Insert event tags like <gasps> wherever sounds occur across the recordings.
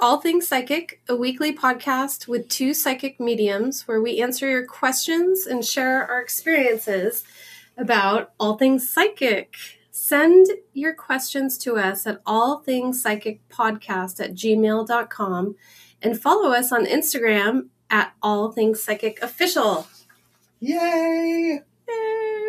All Things Psychic, a weekly podcast with two psychic mediums where we answer your questions and share our experiences about all things psychic. Send your questions to us at allthingspsychicpodcast at gmail.com and follow us on Instagram at All Things Psychic Official. Yay! Yay.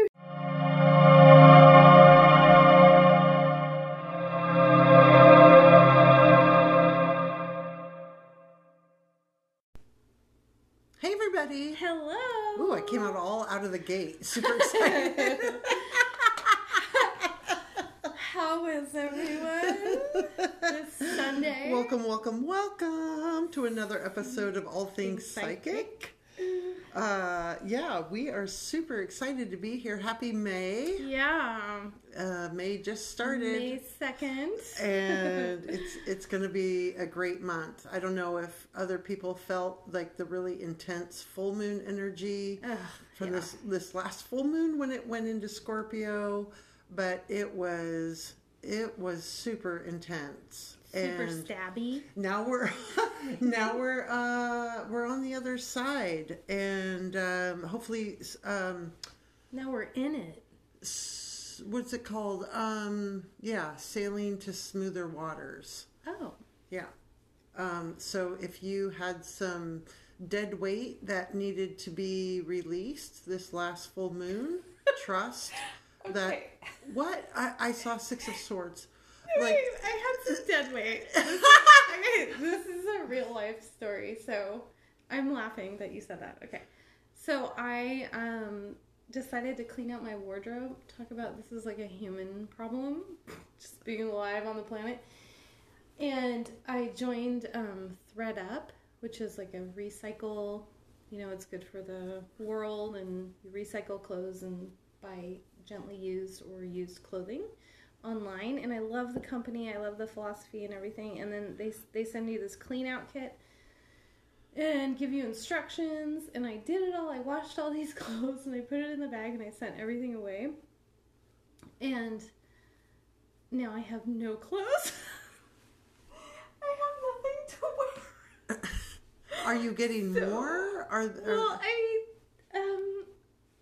Everybody. Hello. Ooh, I came out all out of the gate. <laughs> Super excited. <laughs> How is everyone this Sunday? welcome, welcome, welcome to another episode of All Things Psychic. Uh, yeah, we are super excited to be here. Happy May. Yeah. Uh, May just started. May 2nd. and <laughs> it's it's going to be a great month. I don't know if other people felt like the really intense full moon energy Ugh, from yeah. this this last full moon when it went into Scorpio, but it was it was super intense. Super and stabby. now we're <laughs> now we're uh we're on the other side and um hopefully um Now we're in it. what's it called um yeah sailing to smoother waters Oh. yeah um so if you had some dead weight that needed to be released this last full moon <laughs> trust that what I, I saw six of swords like I had some dead weight. <laughs> This, okay, this is a real life story, so I'm laughing that you said that. Okay. So I um decided to clean out my wardrobe. Talk about this is like a human problem, <laughs> just being alive on the planet. And I joined um, ThredUp, which is like a recycle. You know, it's good for the world, and you recycle clothes and buy gently used or used clothing online. And I love the company. I love the philosophy and everything. And then they they send you this clean out kit and give you instructions. And I did it all. I washed all <laughs> these clothes and I put it in the bag and I sent everything away. And now I have no clothes. <laughs> I have nothing to wear. <laughs> are you getting So- more are, are Well, I um,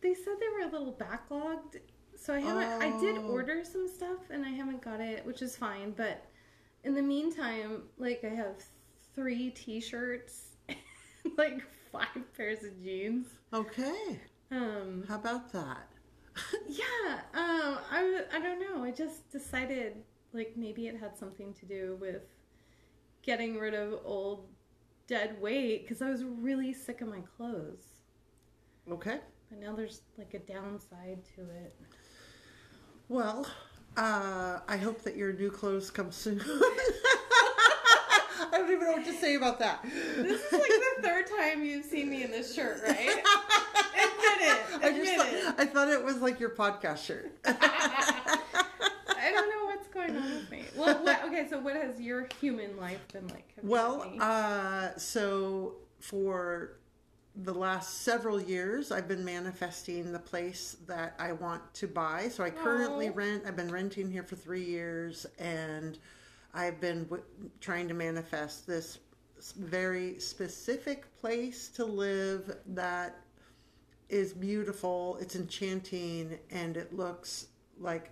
they said they were a little backlogged, so I haven't. I did Oh. order some stuff, and I haven't got it, which is fine. But in the meantime, like I have three T-shirts, <laughs> like five pairs of jeans. okay Um, how about that <laughs> yeah. Um, I I don't know. I just decided like maybe it had something to do with getting rid of old dead weight because I was really sick of my clothes. okay But now there's like a downside to it. Well, uh, I hope that your new clothes come soon. <laughs> I don't even know what to say about that. This is like the third time you've seen me in this shirt, right? Admit it. <laughs> I Admit just it. thought, I thought it was like your podcast shirt. <laughs> I don't know what's going on with me. Well, what, okay, so what has your human life been like? Have well, uh, so for the last several years, I've been manifesting the place that I want to buy. So I currently Aw. rent. I've been renting here for three years, and I've been w- trying to manifest this very specific place to live that is beautiful. It's enchanting, and it looks like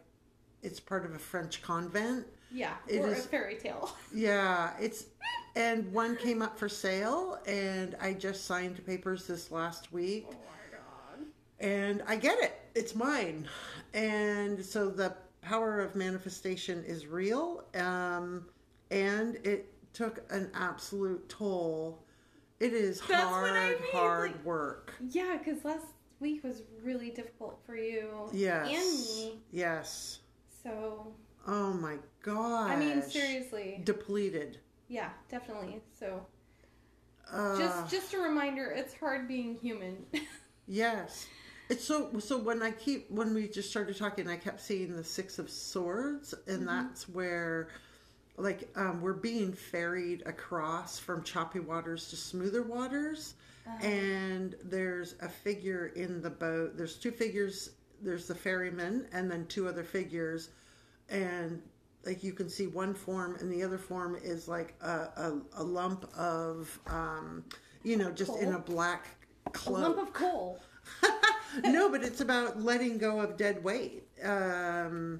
it's part of a French convent. yeah, it or is- a fairy tale. Yeah, it's <laughs> and one came up for sale, and I just signed papers this last week, Oh my god. and I get it. It's mine, and so the power of manifestation is real, um, and it took an absolute toll. It is That's hard, I mean, hard like- work. Yeah, because last week was really difficult for you Yes. and me. Yes. So, Oh my god. I mean, seriously. Depleted. Yeah, definitely. So, Uh, just just a reminder, it's hard being human. <laughs> Yes. It's so so when I keep when we just started talking, I kept seeing the six of swords, and that's where like um, we're being ferried across from choppy waters to smoother waters, and there's a figure in the boat. There's two figures. There's the ferryman, and then two other figures, and like you can see one form and the other form is like a, a, a lump of um, you know just in a black A lump of coal. <laughs> no but it's about letting go of dead weight um,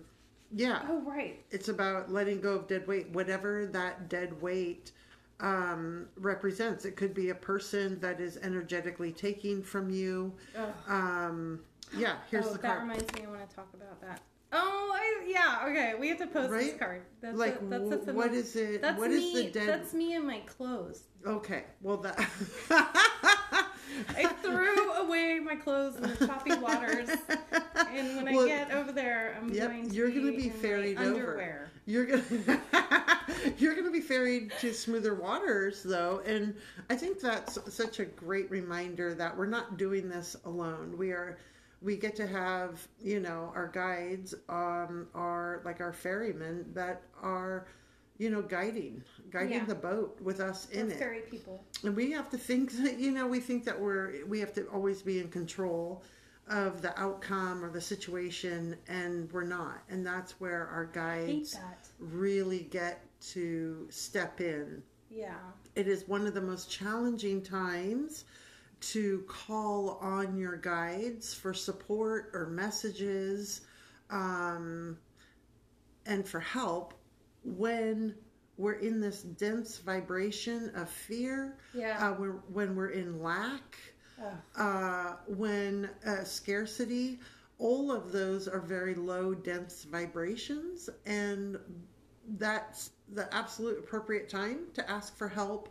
yeah Oh right. it's about letting go of dead weight whatever that dead weight um, represents it could be a person that is energetically taking from you um, yeah here's oh, the that card reminds me. I want to talk about that. Oh, I, yeah. Okay, we have to post this card. That's like a, that's a- what is it That's what is me. the dead That's me and my clothes. okay well that I threw <laughs> away my clothes in the choppy waters, and when Well, I get over there, I'm Yep, going to you're gonna be ferried over. underwear. You're gonna <laughs> you're gonna be ferried to smoother waters though, and I think that's such a great reminder that we're not doing this alone. We are we get to have you know our guides um are like our ferrymen that are you know guiding guiding Yeah. the boat with us in it fairy people. and we have to think that you know we think that we're we have to always be in control of the outcome or the situation and we're not and that's where our guides really get to step in Yeah. it is one of the most challenging times to call on your guides for support or messages um, and for help when we're in this dense vibration of fear, Yeah. uh, we're, when we're in lack, Ugh. uh, when uh, scarcity, all of those are very low, dense vibrations, and that's the absolute appropriate time to ask for help.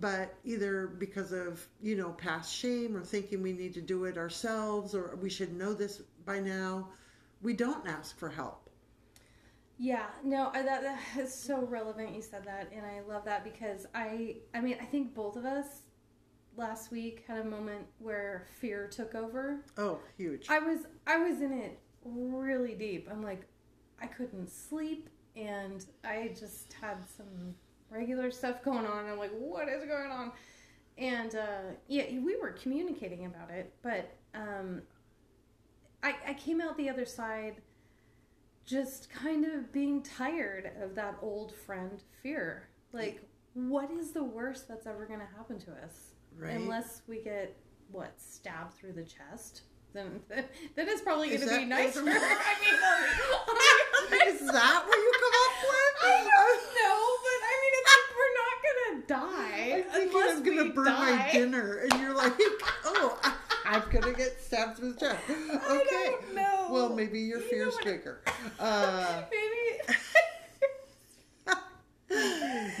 But either because of you know past shame or thinking we need to do it ourselves or we should know this by now, we don't ask for help. Yeah, no, I, that, that is so relevant. You said that, and I love that because I, I mean, I think both of us last week had a moment where fear took over. Oh, huge! I was, I was in it really deep. I'm like, I couldn't sleep, and I just had some regular stuff going on. I'm like, what is going on? And uh, yeah, we were communicating about it, but um, I, I came out the other side just kind of being tired of that old friend fear. Like, what is the worst that's ever going to happen to us? Right? Unless we get, what, stabbed through the chest? Then, then it's probably going to be that- nicer. is- I mean, I is that what you come up with? <laughs> I don't know, but I mean, it's like we're not gonna die I'm thinking unless I'm gonna burn die. my dinner, and you're like, <laughs> oh, I- I'm gonna get stabbed with chest. Okay. I don't know. Well, maybe your You fear's bigger. <laughs> Uh, Maybe.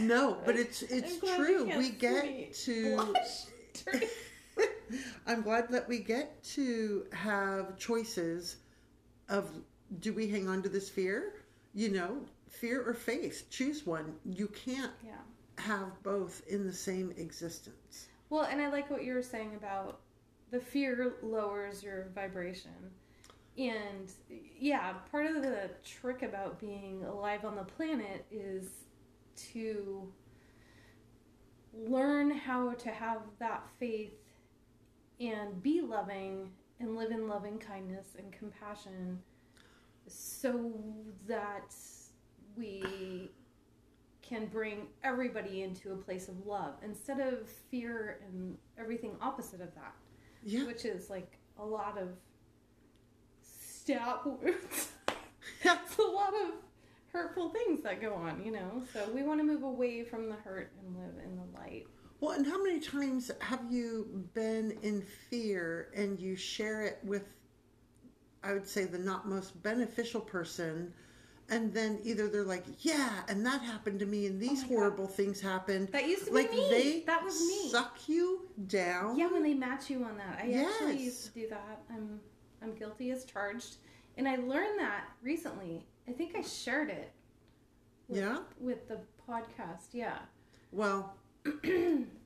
<laughs> no, but it's it's true. can't We get to. I'm glad that we get to have choices of do we hang on to this fear? You know, fear or faith. Choose one. You can't yeah. Have both in the same existence. Well, and I like what you were saying about the fear lowers your vibration. And yeah, part of the trick about being alive on the planet is to learn how to have that faith and be loving and live in loving kindness and compassion so that we can bring everybody into a place of love instead of fear and everything opposite of that Yeah. which is like a lot of stab wounds. <laughs> Yeah. it's a lot of hurtful things that go on, you know. So we want to move away from the hurt and live in the light. Well, and how many times have you been in fear and you share it with, I would say, the not most beneficial person, and then either they're like, "Yeah," and that happened to me, and these Oh my God. horrible things happened. That used to like be me. they that was me. suck you down. Yeah, when they match you on that. I actually used to do that. I'm I'm guilty as charged. And I learned that recently. I think I shared it. With, Yeah? With the podcast, yeah. Well, <clears throat>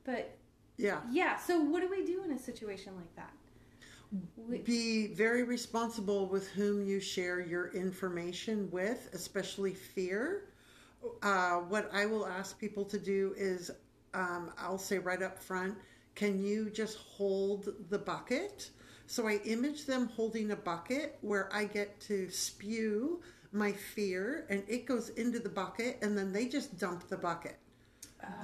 but yeah. yeah, so what do we do in a situation like that? Be very responsible with whom you share your information with, especially fear. Uh, what I will ask people to do is um, I'll say right up front, can you just hold the bucket? So I image them holding a bucket where I get to spew my fear and it goes into the bucket and then they just dump the bucket.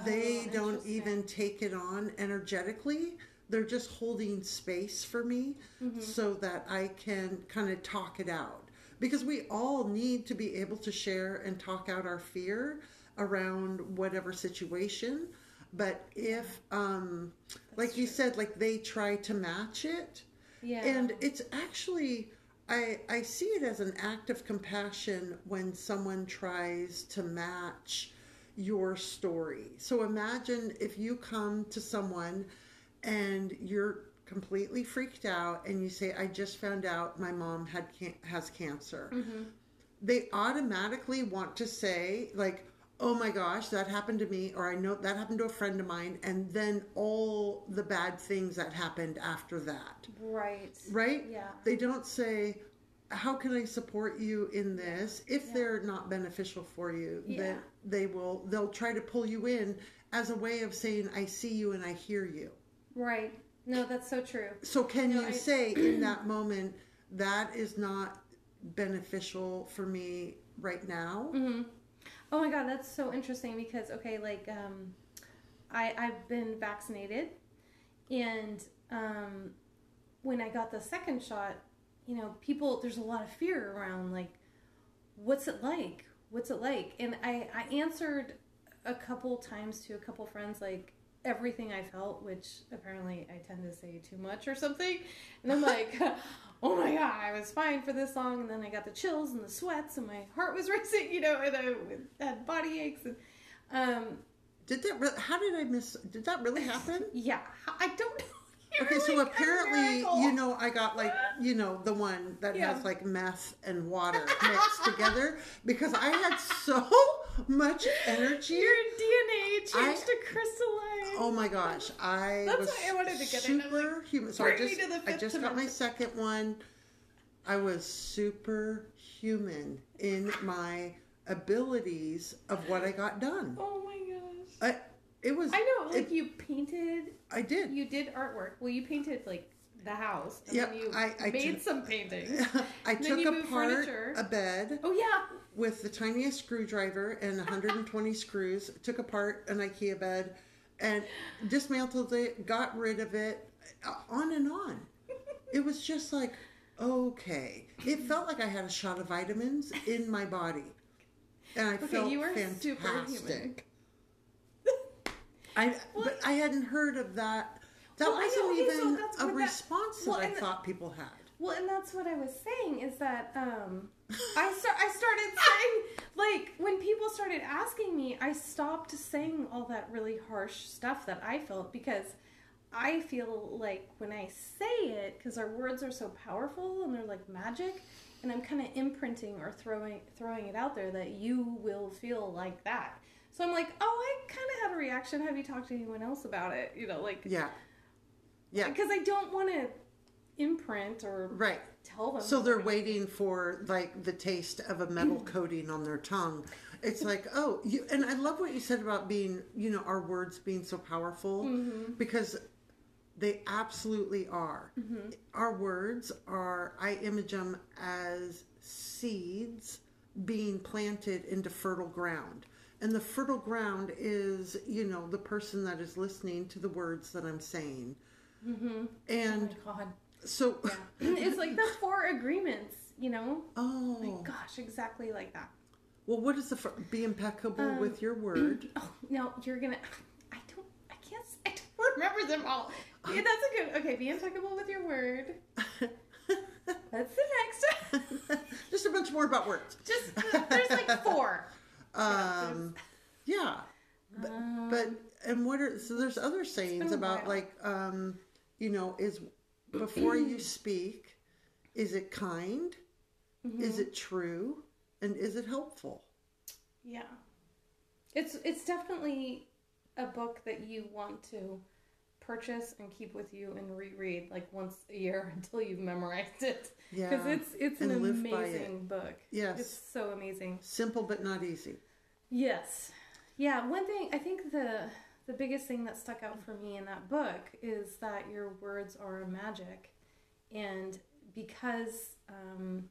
they Oh, don't even take it on energetically. They're just holding space for me Mm-hmm. so that I can kind of talk it out. Because we all need to be able to share and talk out our fear around whatever situation. But if, um, like you said, like they try to match it, Yeah. and it's actually I I see it as an act of compassion when someone tries to match your story. So imagine if you come to someone and you're completely freaked out and you say I just found out my mom had can- has cancer. Mm-hmm. They automatically want to say like oh my gosh that happened to me or I know that happened to a friend of mine and then all the bad things that happened after that right. right? Yeah. They don't say, "How can I support you in this?" If Yeah. they're not beneficial for you, Yeah. then they will. They'll try to pull you in as a way of saying, "I see you and I hear you." Right. No, that's so true. So, can No, you I- say <clears throat> in that moment that is not beneficial for me right now? hmm Oh my god, that's so interesting because okay, like um, I I've been vaccinated, and um, when I got the second shot, you know, people there's a lot of fear around like, what's it like? What's it like? And I I answered a couple times to a couple friends like everything I felt, which apparently I tend to say too much or something, and I'm like. <laughs> oh my god, I was fine for this long, and then I got the chills and the sweats, and my heart was <laughs> racing, you know, and I had body aches, and um, Did that? Re- how did I miss? Did that really happen? <laughs> yeah, I don't know. You're Okay, so like a apparently, you know, I got like, you know, the one that Yeah. has like meth and water mixed together because I had so much energy. your DNA changed I- to crystalline. Oh my gosh, I That's was why I wanted to get super human. So I just, I just got my second one. I was super human in my abilities of what I got done. Oh my gosh. I, it was, I know, like it- you painted, I did. you did artwork. Well, you painted like the house, and Yeah, then you I- I made took- some paintings. <laughs> I took apart furniture. a bed. Oh yeah, with the tiniest screwdriver and 120 screws, took apart an IKEA bed and dismantled it, got rid of it, uh, on and on. It was just like, okay. It felt like I had a shot of vitamins in my body. And I Okay, felt you were fantastic. <laughs> I but I hadn't heard of that. That Well, wasn't so even that's a what that- response well, that I thought people had. Well, and that's what I was saying is that um, I start I started <laughs> saying like when people started asking me, I stopped saying all that really harsh stuff that I felt because I feel like when I say it, because our words are so powerful and they're like magic, and I'm kind of imprinting or throwing throwing it out there that you will feel like that. So I'm like, oh, I kind of had a reaction. Have you talked to anyone else about it? You know, like Yeah. Yeah. because I don't want to imprint or Right. Tell them. So they're waiting for like the taste of a metal <clears throat> coating on their tongue. It's like, oh, you, and I love what you said about being, you know, our words being so powerful mm-hmm. because they absolutely are. Mm-hmm. Our words are, I image them as seeds being planted into fertile ground. And the fertile ground is, you know, the person that is listening to the words that I'm saying. Mm-hmm. Oh And my so, it's like the four agreements, you know? oh, My gosh, exactly like that. Well, what is the fir- be impeccable Um, with your <clears throat> word? Oh, no, you're gonna. I don't. I can't. I don't <laughs> remember them all. Yeah, that's a good. Okay, be impeccable with your word. <laughs> That's the next. <laughs> Just a bunch more about words. Just there's like four. Um, yeah, but, but Um, and what are so? There's other sayings about like um, you know, is before you speak, is it kind? Mm-hmm. Is it true? And is it helpful? Yeah. It's it's definitely a book that you want to purchase and keep with you and reread like once a year <laughs> until you've memorized it. Yeah. Because it's it's an and live by amazing book. Yes. It's so amazing. Simple but not easy. Yes. Yeah, one thing I think the the biggest thing that stuck out for me in that book is that your words are magic. And because um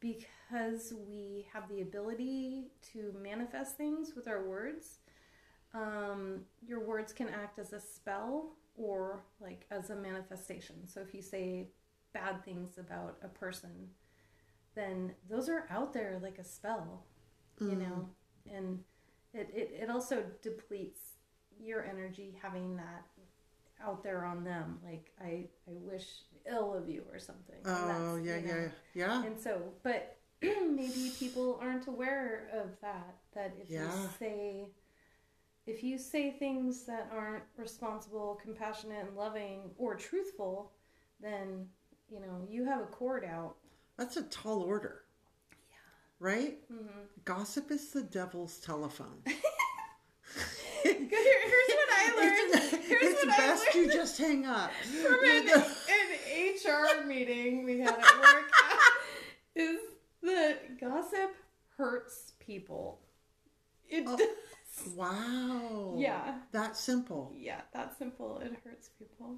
because we have the ability to manifest things with our words, um, your words can act as a spell or like as a manifestation. So if you say bad things about a person, then those are out there like a spell, you Mm. know, and it, it, it also depletes your energy having that out there on them. Like I, I wish ill of you or something. Oh yeah, you know, yeah, yeah. and so, but <clears throat> maybe people aren't aware of that. That if you say, if you say things that aren't responsible, compassionate, and loving, or truthful, then you know you have a cord out. That's a tall order. Yeah. Right? Mm-hmm. Gossip is the devil's telephone. <laughs> Here's what I learned. Here's it's what I best learned you just hang up. from an, an HR meeting we had at work. <laughs> is that gossip hurts people. It Oh. does. wow. Yeah. That simple. Yeah, that simple. It hurts people.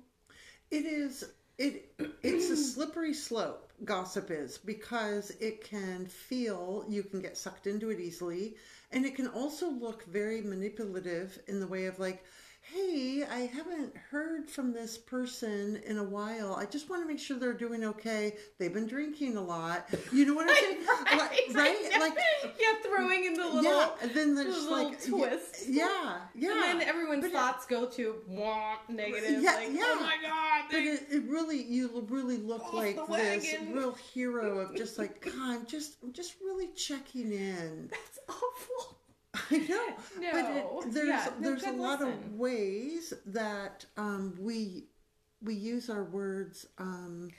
It is it it's a <clears throat> slippery slope gossip is because it can feel you can get sucked into it easily and it can also look very manipulative in the way of like hey i haven't heard from this person in a while i just want to make sure they're doing okay they've been drinking a lot you know what i'm <laughs> saying Like- right <laughs> know. like yeah, throwing in the little, yeah and then the there's little like twist. yeah yeah And then everyone's But it- thoughts go to wah, negative. Yeah, like, oh yeah. oh my god. But it, it really, you really look like this real hero of just like, <laughs> God, I'm just, I'm just really checking in. that's awful. <laughs> I know, No. but it, there's Yeah, no, there's a lot lesson. of ways that um, we we use our words um,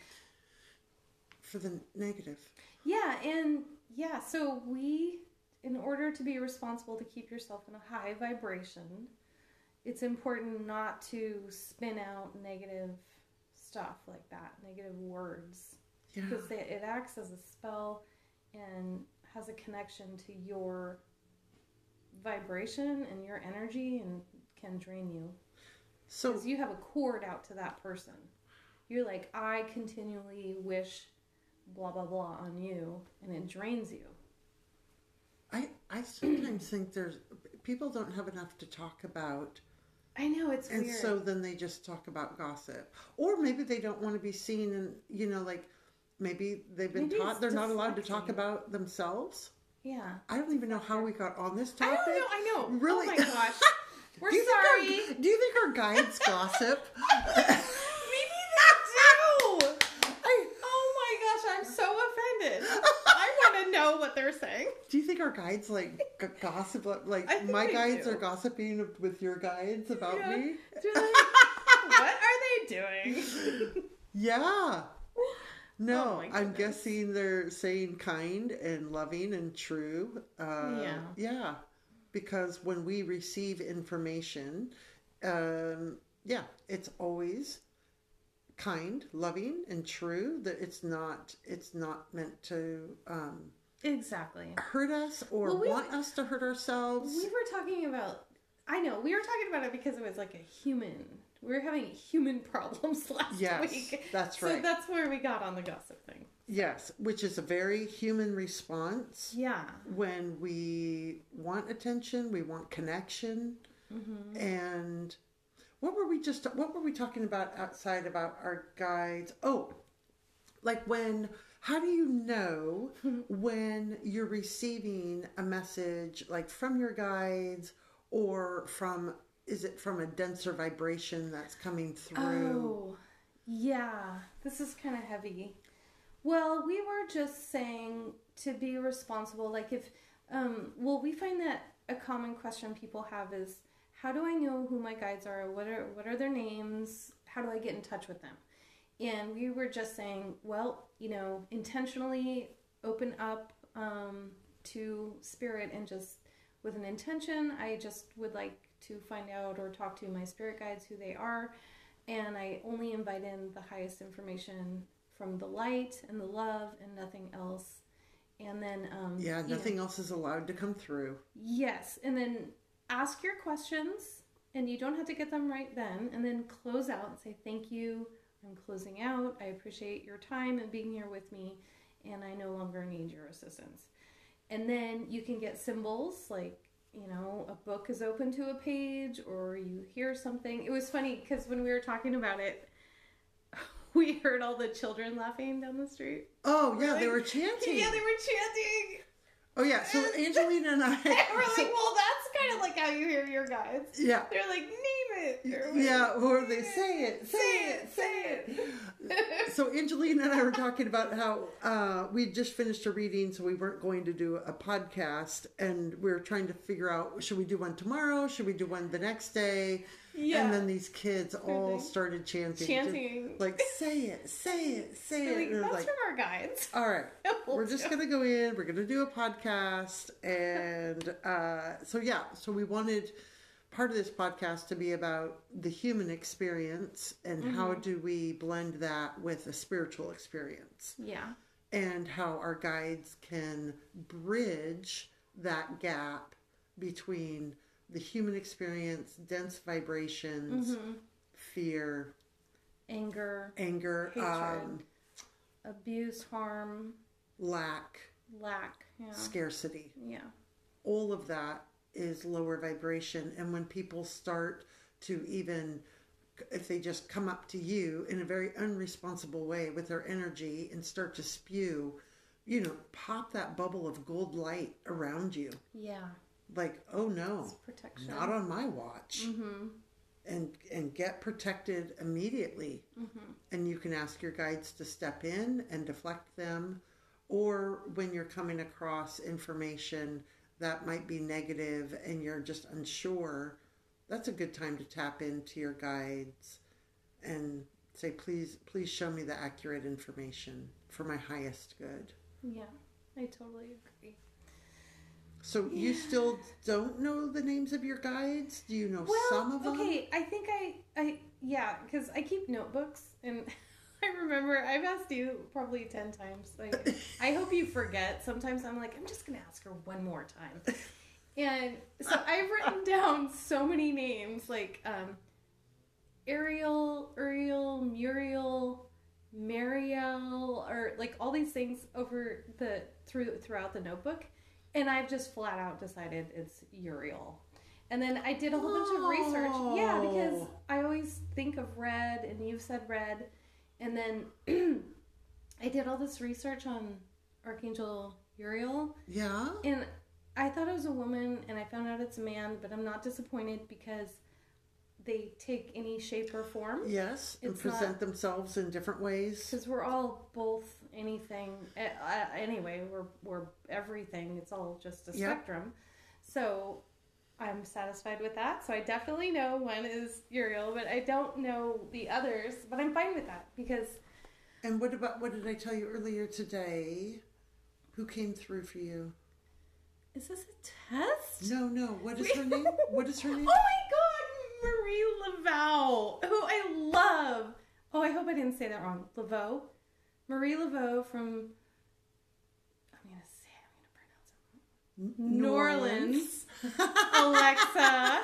for the negative. Yeah, and yeah, so we, in order to be responsible to keep yourself in a high vibration, it's important not to spin out negative stuff like that, negative words, Yeah, because it, it acts as a spell and has a connection to your vibration and your energy and can drain you so you have a cord out to that person. You're like, I continually wish blah blah blah on you, and it drains you. I I sometimes think there's people don't have enough to talk about. I know it's and weird. so then they just talk about gossip or maybe they don't want to be seen and you know like maybe they've been Maybe taught they're not allowed to talk about themselves yeah, i don't even know how we got on this topic. I don't know. I know. Oh really? Oh my <laughs> gosh, we're do you sorry. think our, do you think our guides gossip <laughs> Maybe they do. I, Oh my gosh, I'm so offended. I want to know what they're saying. do you think our guides like g- gossip like my they guides do. are gossiping with your guides about Yeah. me They're what are they doing? <laughs> yeah no Oh i'm guessing they're saying kind and loving and true uh, Yeah. yeah because when we receive information um, yeah it's always kind loving and true that it's not it's not meant to um, Exactly. hurt us or Well, we- want us to hurt ourselves We were talking about. I know we were talking about it because it was like a human. We were having human <laughs> problems last Yes, week. that's right. So that's where we got on the gossip thing. yes which is a very human response Yeah. when we want attention, we want connection, Mm-hmm. and what were we just what were we talking about outside about our guides? Oh, like when how do you know <laughs> when you're receiving a message like from your guides or from is it from a denser vibration that's coming through? Oh, yeah. This is kind of heavy. Well, we were just saying to be responsible. Like if, um, well, we find that a common question people have is, how do I know who my guides are? What are what are their names? How do I get in touch with them? And we were just saying, well, you know, intentionally open up um, to spirit and just with an intention. I just would like to find out or talk to my spirit guides who they are and I only invite in the highest information from the light and the love and nothing else. And then, um, Yeah, you know, nothing else is allowed to come through. yes, and then ask your questions, and you don't have to get them right then. And then close out and say, "Thank you. I'm closing out. I appreciate your time and being here with me." and I no longer need your assistance. And then you can get symbols like, you know, a book is open to a page or you hear something. It was funny because when we were talking about it, <laughs> we heard all the children laughing down the street. Oh yeah, Like- they were chanting. Yeah, they were chanting. oh yeah, so Angelina and I. <laughs> And we're like, so- well, that's kind of like how you hear your guys. yeah. They're like, name it. or Yeah, or they say it, say, it, say it. so <laughs> Angelina and I were talking about how uh, we just finished a reading, so we weren't going to do a podcast, and we were trying to figure out should we do one tomorrow, should we do one the next day, Yeah. and then these kids all started chanting, Chanting. like <laughs> say it, say it, say They're it. like, And it was that's like, from our guides. all right, <laughs> We'll we're just do. gonna go in. We're gonna do a podcast, and uh, so yeah, so we wanted part of this podcast to be about the human experience and how Mm-hmm. do we blend that with a spiritual experience, Yeah. and how our guides can bridge that gap between the human experience, dense vibrations, Mm-hmm. fear, Anger, anger, Hatred. um, abuse, harm, lack, lack. Yeah. scarcity. Yeah. all of that is lower vibration and when people start to even if they just come up to you in a very unresponsible way with their energy and start to spew you know pop that bubble of gold light around you Yeah. like oh no It's protection. not on my watch Mm-hmm. and and get protected immediately Mm-hmm. and you can ask your guides to step in and deflect them or when you're coming across information that might be negative and you're just unsure that's a good time to tap into your guides and say please please show me the accurate information for my highest good Yeah. I totally agree. so you still don't know the names of your guides do you know Well, some of them okay. I think I, I, yeah, because I keep notebooks and <laughs> <laughs> I remember I've asked you probably 10 times. Like, <laughs> I hope you forget. Sometimes I'm like, I'm just going to ask her one more time. And so I've written <laughs> down so many names like um, Ariel, Uriel, Muriel, Mariel, or like all these things over the through throughout the notebook, and I've just flat out decided it's Uriel. And then I did a whole bunch of research. Yeah, because Oh. I always think of red, and you've said red, and then <clears throat> I did all this research on Archangel Uriel, yeah and I thought it was a woman, and I found out it's a man, but I'm not disappointed because they take any shape or form. yes and present not- themselves in different ways Because we're all both anything. Uh, anyway, we're we're everything. It's all just a Yep. spectrum. So I'm satisfied with that. So I definitely know one is Uriel, but I don't know the others. But I'm fine with that because And what about what did I tell you earlier today? Who came through for you? is this a test? No, no. What is <laughs> her name? What is her name? Oh my God, Marie Laveau, who I love. Oh, I hope I didn't say that wrong. Laveau, Marie Laveau from. I'm gonna say. I'm gonna pronounce it. N- New Orleans. <laughs> Alexa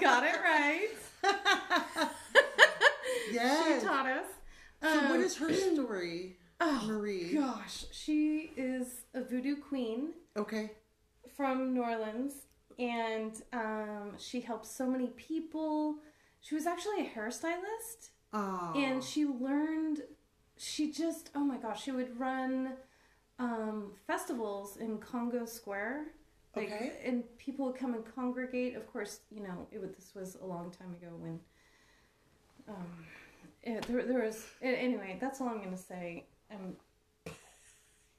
got it right. <laughs> Yes. She taught us. So what Um, is her <clears throat> story, oh, Marie? Gosh, she is a voodoo queen Okay. from New Orleans, and um, she helps so many people. She was actually a hairstylist, Oh. and she learned. She just oh my gosh, she would run um, festivals in Congo Square. Like, Okay. And people would come and congregate. Of course, you know, it was, this was a long time ago when. Um, it, there, there was a- anyway. That's all I'm gonna say. Um,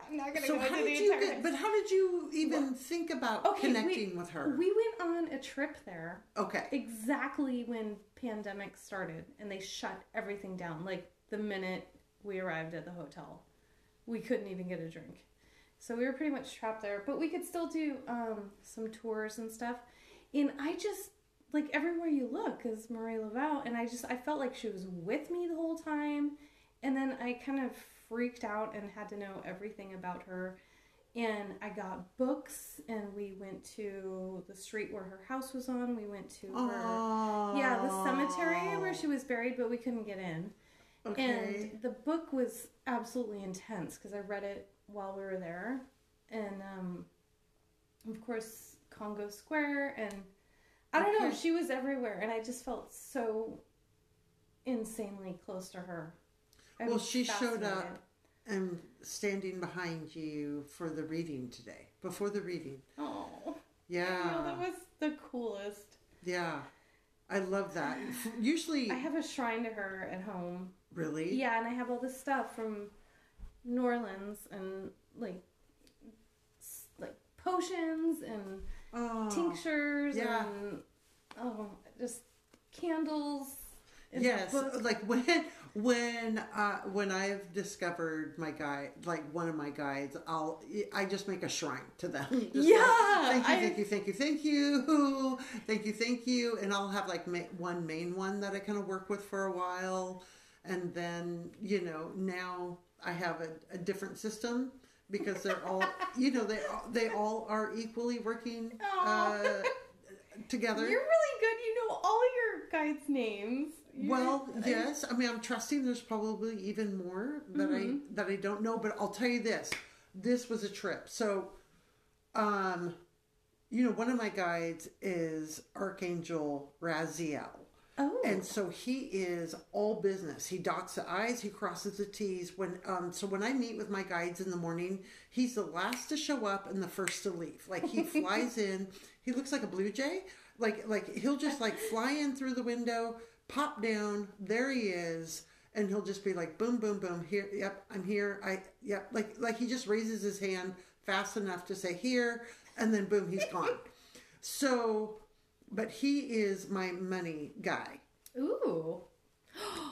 I'm not gonna so go how into the did you entire. get? But how did you even think about Okay, connecting we- with her? we went on a trip there okay. exactly when pandemic started and they shut everything down like the minute we arrived at the hotel we couldn't even get a drink so we were pretty much trapped there but we could still do um, some tours and stuff and i just like everywhere you look is marie laveau and i just i felt like she was with me the whole time and then i kind of freaked out and had to know everything about her and I got books, and we went to the street where her house was on. We went to her, Oh. yeah, the cemetery where she was buried, but we couldn't get in. Okay. And the book was absolutely intense because I read it while we were there. And um, of course, Congo Square. And I don't know, she was everywhere. And I just felt so insanely close to her. I Well, she showed up and standing behind you for the reading today. Before the reading. Oh, Yeah. that was the coolest. Yeah. I love that. Usually, I have a shrine to her at home. Really? Yeah, and I have all this stuff from New Orleans and like s- like potions and Oh. tinctures yeah. and oh, just candles. and Yes, like <laughs> when when uh, when I've discovered my guide, like one of my guides, I'll I just make a shrine to them. <laughs> Just like, Yeah, thank you, I- thank you, thank you, thank you, <laughs> thank you, thank you, and I'll have like ma- one main one that I kind of work with for a while, and then you know now I have a, a different system because they're all <laughs> you know they all- they all are equally working uh, together. You're really good. You know all your guides' names. You're- Well, yes. I mean, I'm trusting. There's probably even more that Mm-hmm. I that I don't know. But I'll tell you this: this was a trip. So, um, you know, one of my guides is Archangel Raziel, Oh. and so he is all business. He dots the I's, he crosses the T's. When um, so when I meet with my guides in the morning, he's the last to show up and the first to leave. Like he flies <laughs> in. He looks like a blue jay. Like like he'll just like fly in through the window, pop down. There he is. And he'll just be like, boom, boom, boom. Here, yep, I'm here. I, yep, like, like he just raises his hand fast enough to say here, and then boom, he's gone. <laughs> so, but he is my money guy, Ooh.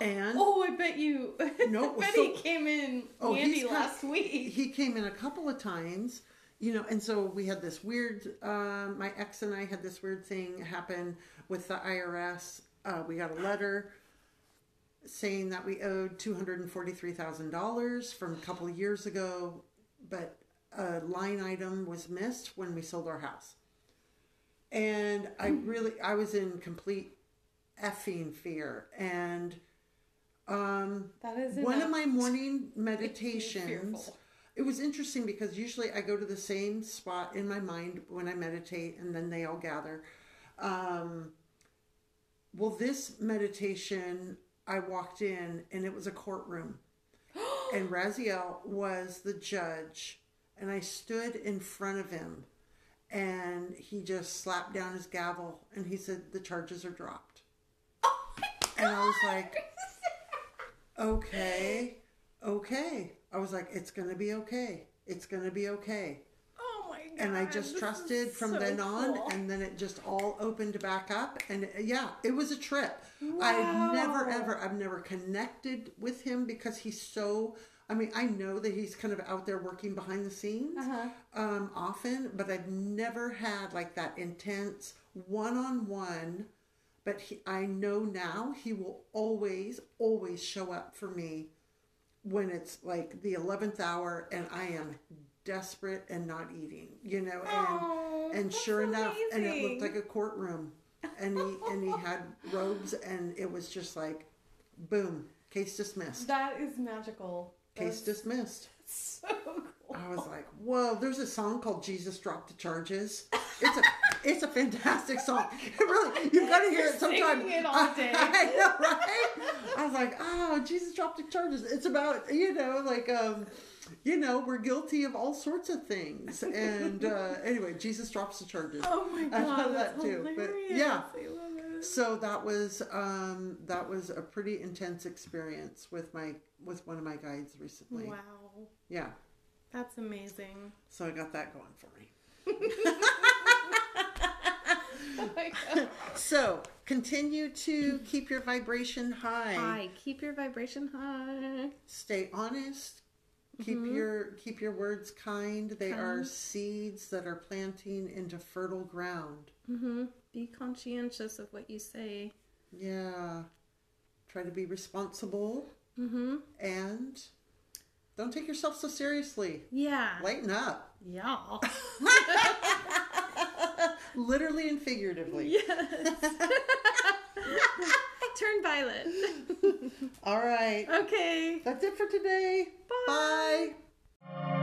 and Oh, I bet you. <laughs> No, I bet so- he came in Oh, handy last week. he came in a couple of times, you know, and so we had this weird. Um, my ex and I had this weird thing happen with the IRS. Uh, we got a letter saying that we owed two hundred and forty-three thousand dollars from a couple of years ago, but a line item was missed when we sold our house, and I really I was in complete effing fear. And. Um, That is one of my morning <laughs> to make you meditations it was interesting because usually i go to the same spot in my mind when i meditate and then they all gather. Um, well this meditation i walked in and it was a courtroom. <gasps> And raziel was the judge and i stood in front of him and he just slapped down his gavel and he said the charges are dropped. Oh And I was like, okay okay. I was like it's gonna be okay. It's gonna be okay. Oh my god. and i just trusted from so then on cool. and then it just all opened back up and yeah it was a trip. I've never ever i've never connected with him because he's so i mean i know that he's kind of out there working behind the scenes Uh-huh. um, often but i've never had like that intense one-on-one but he, i know now he will always always show up for me when it's like the 11th hour and i am desperate and not eating you know and Oh, and sure enough and it looked like a courtroom and he and he had robes and it was just like boom case dismissed That is magical. Case That's dismissed <laughs> so cool. I was like, "Whoa!" There's a song called "Jesus Dropped the Charges." It's a, it's a fantastic song. It really, you've got to hear You're it sometime. it all day. <laughs> I know, right? I was like, "Oh, Jesus dropped the charges." It's about you know, like, um, you know, we're guilty of all sorts of things. And uh, anyway, Jesus drops the charges. Oh my god, I love that too. But yeah, I love it. So that was um, that was a pretty intense experience with my with one of my guides recently. Wow, Yeah, that's amazing. so I got that going for me. <laughs> Oh my god. So continue to keep your vibration high. Hi, keep your vibration high. Stay honest. Keep your keep your words kind. They are seeds that are planting into fertile ground. Mm-hmm. Be conscientious of what you say. Yeah. Try to be responsible Mm-hmm. and don't take yourself so seriously. Yeah. Lighten up. yeah. <laughs> Literally and figuratively. yes. <laughs> turn violet. <laughs> All right. okay. That's it for today. Bye. Bye.